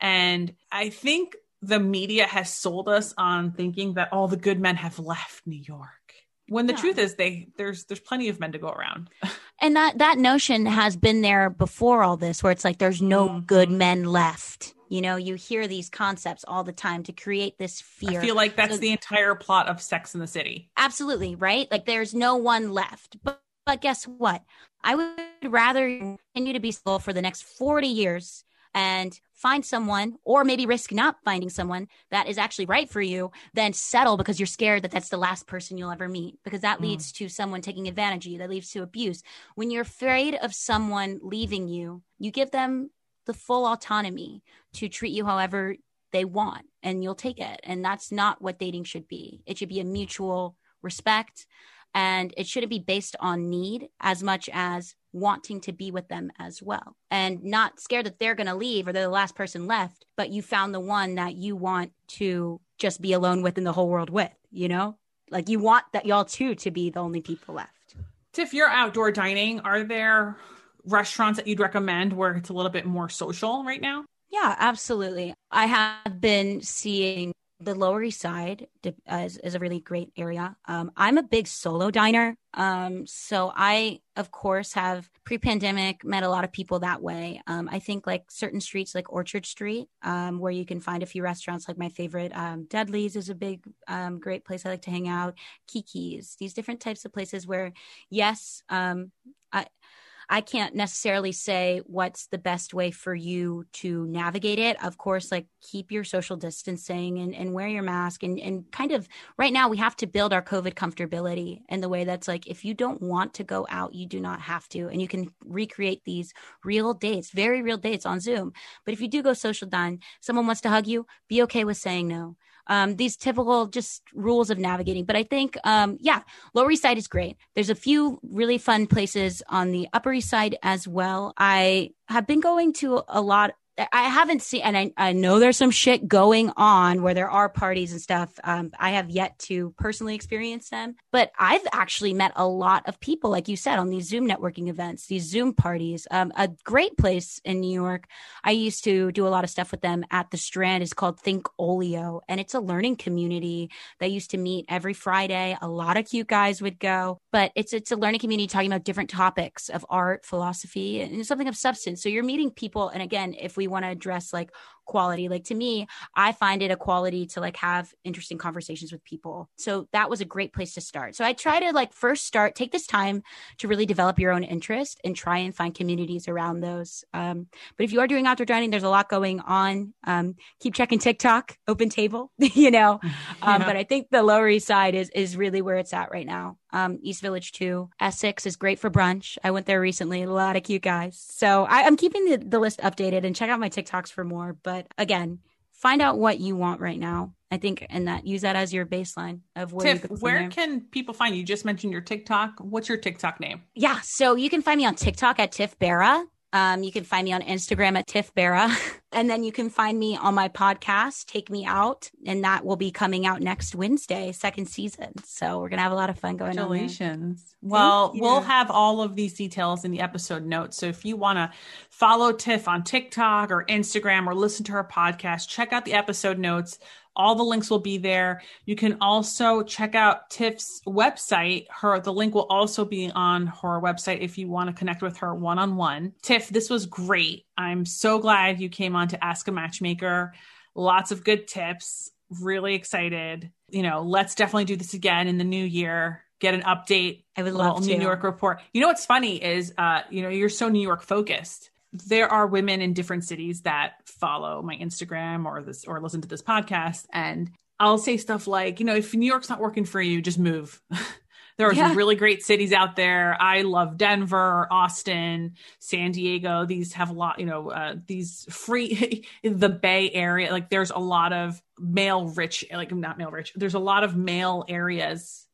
And i think the media has sold us on thinking that all the good men have left new york when the yeah. truth is they there's there's plenty of men to go around. <laughs> And that that notion has been there before all this where it's like there's no mm-hmm. good men left you know you hear these concepts all the time to create this fear. i feel like that's so, the entire plot of sex in the city. Absolutely right? Like there's no one left. But but guess what? I would rather continue to be single for the next 40 years and find someone or maybe risk not finding someone that is actually right for you then settle because you're scared that that's the last person you'll ever meet because that mm. leads to someone taking advantage of you that leads to abuse. When you're afraid of someone leaving you you give them the full autonomy to treat you however they want and you'll take it. And that's not what dating should be. It should be a mutual respect and it shouldn't be based on need as much as wanting to be with them as well. And not scared that they're going to leave or they're the last person left but you found the one that you want to just be alone with in the whole world with you know? Like you want that y'all two to be the only people left. If you're outdoor dining. Are there restaurants that you'd recommend where it's a little bit more social right now? Yeah, absolutely. I have been seeing the Lower East Side is, is a really great area. Um, I'm a big solo diner. Um, so I, of course, have pre pandemic met a lot of people that way. Um, I think like certain streets like Orchard Street, um, where you can find a few restaurants, like my favorite, um, Dudley's is a big, um, great place I like to hang out. Kiki's, these different types of places where, yes, I, I can't necessarily say what's the best way for you to navigate it. Of course, like keep your social distancing and, and wear your mask and, and kind of right now we have to build our COVID comfortability in the way that's like if you don't want to go out, you do not have to. And you can recreate these real dates, very real dates on Zoom. But if you do go social dine, someone wants to hug you, be okay with saying no um, these typical just rules of navigating. But I think, um, yeah, Lower East Side is great. There's a few really fun places on the Upper East Side as well. I have been going to a lot I haven't seen, and I, I know there's some shit going on where there are parties and stuff. Um, I have yet to personally experience them, but I've actually met a lot of people, like you said, on these Zoom networking events, these Zoom parties. Um, a great place in New York. I used to do a lot of stuff with them at the Strand. is called Think Olio, and it's a learning community. They used to meet every Friday. A lot of cute guys would go, but it's it's a learning community talking about different topics of art, philosophy, and something of substance. So you're meeting people, and again, if we want to address like quality. Like to me, I find it a quality to like have interesting conversations with people. So that was a great place to start. So I try to like first start, take this time to really develop your own interest and try and find communities around those. Um, but if you are doing outdoor dining, there's a lot going on. Um, keep checking TikTok, Open Table, <laughs> you know. <laughs> Um, yeah. But I think the Lower East Side is is really where it's at right now. Um, East Village too. Essex is great for brunch. I went there recently. A lot of cute guys. So I, am keeping the, the list updated and check out my TikToks for more. But but again, find out what you want right now. I think, and that use that as your baseline of where. Tiff, where there. can people find you? You just mentioned your TikTok. What's your TikTok name? Yeah, so you can find me on TikTok at Tiff Barra. Um, you can find me on Instagram at Tiff Barra. <laughs> and then you can find me on my podcast, Take Me Out. And that will be coming out next Wednesday, second season. So we're going to have a lot of fun going on. Congratulations. Well, we'll have all of these details in the episode notes. So if you want to follow Tiff on TikTok or Instagram or listen to her podcast, check out the episode notes. All the links will be there. You can also check out Tiff's website. Her the link will also be on her website if you want to connect with her one on one. Tiff, this was great. I'm so glad you came on to Ask a Matchmaker. Lots of good tips. Really excited. You know, let's definitely do this again in the new year. Get an update. I would love to. New York report. You know what's funny is, uh, you know, you're so New York focused there are women in different cities that follow my Instagram or this or listen to this podcast and I'll say stuff like, you know, if New York's not working for you, just move. <laughs> there are yeah. some really great cities out there. I love Denver, Austin, San Diego. These have a lot, you know, uh, these free, <laughs> the Bay Area. Like there's a lot of male rich, like not male rich. There's a lot of male areas,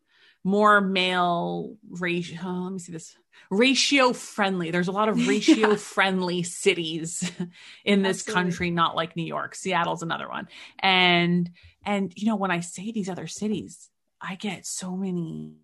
more male ratio. Oh, let me see this ratio friendly. There's a lot of <laughs> ratio yeah. friendly cities <laughs> in this Absolutely. country, not like New York. Seattle's another one. And and you know, when I say these other cities, I get so many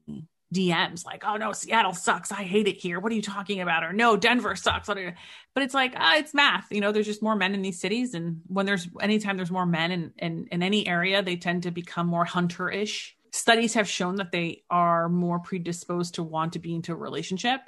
DMs like, "Oh no, Seattle sucks. I hate it here. What are you talking about?" Or "No, Denver sucks." But it's like, ah, it's math. You know, there's just more men in these cities, and when there's anytime there's more men in in, in any area, they tend to become more hunter-ish. Studies have shown that they are more predisposed to want to be into a relationship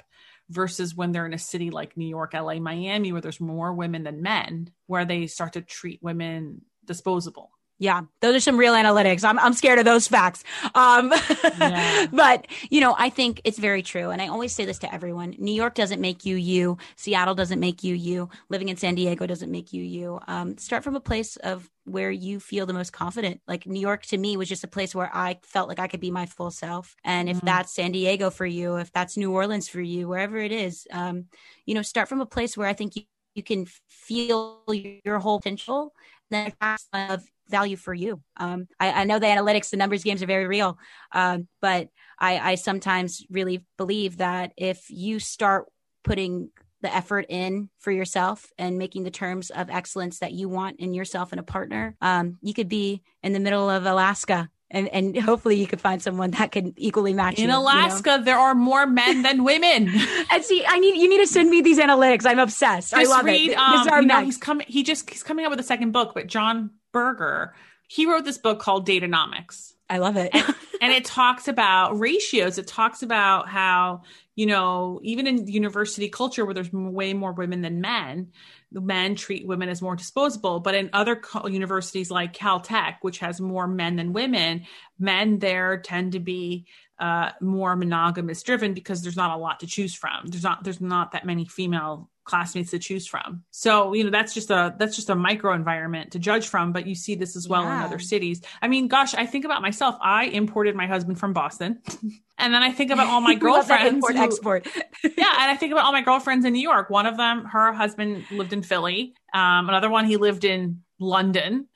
versus when they're in a city like New York, LA, Miami, where there's more women than men, where they start to treat women disposable. Yeah, those are some real analytics. I'm I'm scared of those facts. Um, yeah. <laughs> but you know, I think it's very true, and I always say this to everyone: New York doesn't make you you. Seattle doesn't make you you. Living in San Diego doesn't make you you. Um, start from a place of where you feel the most confident. Like New York to me was just a place where I felt like I could be my full self. And if mm-hmm. that's San Diego for you, if that's New Orleans for you, wherever it is, um, you know, start from a place where I think you you can feel your whole potential then of value for you. Um, I, I, know the analytics, the numbers games are very real, um, but I, I sometimes really believe that if you start putting the effort in for yourself and making the terms of excellence that you want in yourself and a partner, um, you could be in the middle of Alaska and and hopefully you could find someone that can equally match in you, Alaska. You know? There are more men than women. <laughs> and see, I need you need to send me these analytics. I'm obsessed. Just I love read, it. Um, this is our you know, he's coming. He just he's coming out with a second book, but Jon Birger, he wrote this book called Date-onomics. I love it. and it talks about ratios. It talks about how, you know, even in university culture where there's way more women than men, the men treat women as more disposable. But in other co- universities like Caltech, which has more men than women, men there tend to be uh, more monogamous driven because there's not a lot to choose from. There's not there's not that many female classmates to choose from. So, you know, that's just a that's just a micro environment to judge from, but you see this as well Yeah. in other cities. I mean, gosh, I think about myself. I imported my husband from Boston. <laughs> and then I think about all my We <laughs> love that girlfriends. import who- export. <laughs> yeah, and I think about all my girlfriends in New York. One of them, her husband lived in Philly. Um, another one, he lived in London.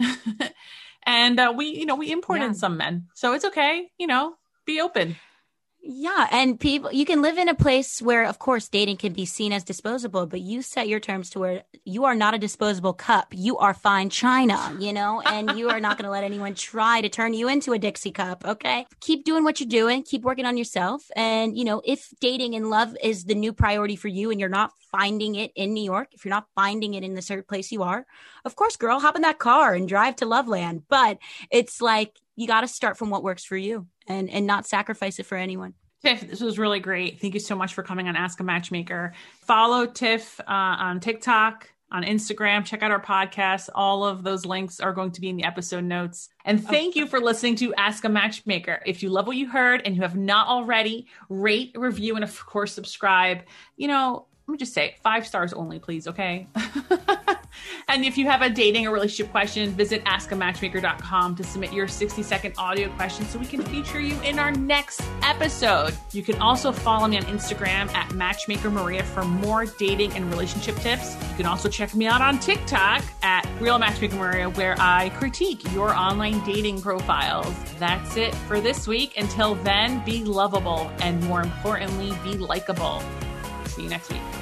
and uh, we, you know, we imported Yeah. some men. So it's okay, you know, be open. Yeah, and people you can live in a place where of course dating can be seen as disposable, but you set your terms to where you are not a disposable cup. You are fine china, you know, and you are not going to let anyone try to turn you into a Dixie cup, okay? Keep doing what you're doing, keep working on yourself, and you know, if dating and love is the new priority for you and you're not finding it in New York, if you're not finding it in the certain place you are, of course, girl, hop in that car and drive to Loveland, but it's like you got to start from what works for you and and not sacrifice it for anyone. Tiff, this was really great. Thank you so much for coming on Ask a Matchmaker. Follow Tiff uh, on TikTok, on Instagram. Check out our podcast. All of those links are going to be in the episode notes. And thank you for listening to Ask a Matchmaker. If you love what you heard and you have not already, rate, review, and of course, subscribe. You know, let me just say five stars only, please, okay? <laughs> and if you have a dating or relationship question, visit askamatchmaker.com to submit your 60 second audio question so we can feature you in our next episode. You can also follow me on Instagram at Matchmaker Maria for more dating and relationship tips. You can also check me out on TikTok at Real Matchmaker Maria, where I critique your online dating profiles. That's it for this week. Until then, be lovable and more importantly, be likable. See you next week.